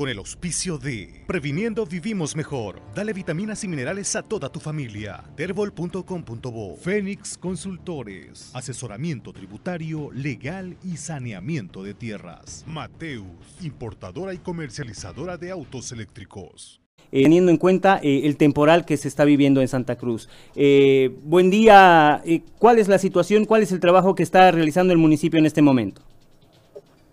con el auspicio de Previniendo Vivimos Mejor. Dale vitaminas y minerales a toda tu familia. Terbol.com.bo Fénix Consultores. Asesoramiento tributario, legal y saneamiento de tierras. Mateus, importadora y comercializadora de autos eléctricos. Eh, teniendo en cuenta eh, el temporal que se está viviendo en Santa Cruz. Eh, buen día, ¿cuál es la situación? ¿Cuál es el trabajo que está realizando el municipio en este momento?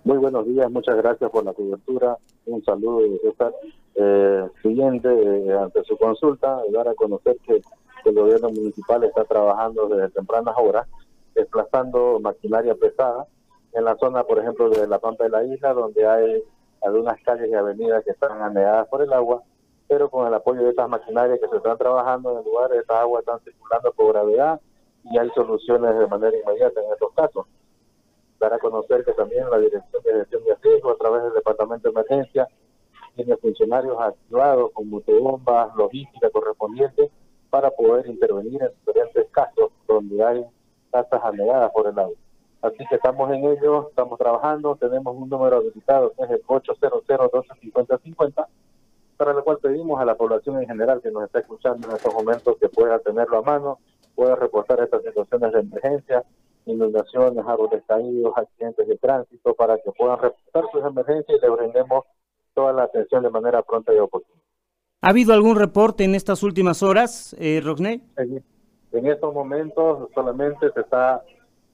Muy buenos días, muchas gracias por la cobertura. Un saludo de César. Eh, siguiente, eh, ante su consulta, dar a conocer que el gobierno municipal está trabajando desde tempranas horas, desplazando maquinaria pesada en la zona, por ejemplo, de la planta de la isla, donde hay algunas calles y avenidas que están anegadas por el agua, pero con el apoyo de estas maquinarias que se están trabajando en el lugar, estas aguas están circulando por gravedad y hay soluciones de manera inmediata en estos casos dar a conocer que también la Dirección de Gestión de Riesgo, a través del Departamento de Emergencia, tiene funcionarios activados con motobombas, logística correspondiente, para poder intervenir en diferentes casos donde hay casas anegadas por el agua. Así que estamos en ello, estamos trabajando, tenemos un número habilitado que es el 800-1250-50, para lo cual pedimos a la población en general que nos está escuchando en estos momentos que pueda tenerlo a mano, pueda reportar estas situaciones de emergencia, inundaciones, árboles caídos, accidentes de tránsito, para que puedan reportar sus emergencias y le brindemos toda la atención de manera pronta y oportuna. ¿Ha habido algún reporte en estas últimas horas, eh, En, estos momentos solamente se está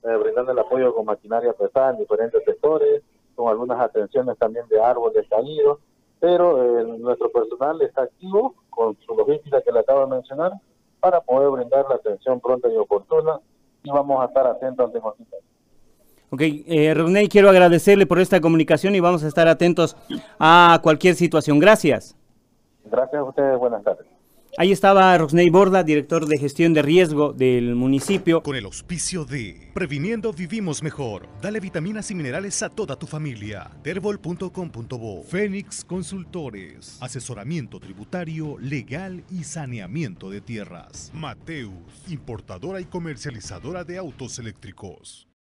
eh, brindando el apoyo con maquinaria pesada en diferentes sectores, con algunas atenciones también de árboles caídos, pero eh, nuestro personal está activo con su logística que le acabo de mencionar para poder brindar la atención pronta y oportuna y vamos a estar atentos ante cualquier Ok, eh, quiero agradecerle por esta comunicación y vamos a estar atentos a cualquier situación. Gracias. Gracias a ustedes, buenas tardes. Ahí estaba Rosney Borda, director de gestión de riesgo del municipio. Con el auspicio de Previniendo Vivimos Mejor. Dale vitaminas y minerales a toda tu familia. Terbol.com.bo Fénix Consultores. Asesoramiento tributario, legal y saneamiento de tierras. Mateus, importadora y comercializadora de autos eléctricos.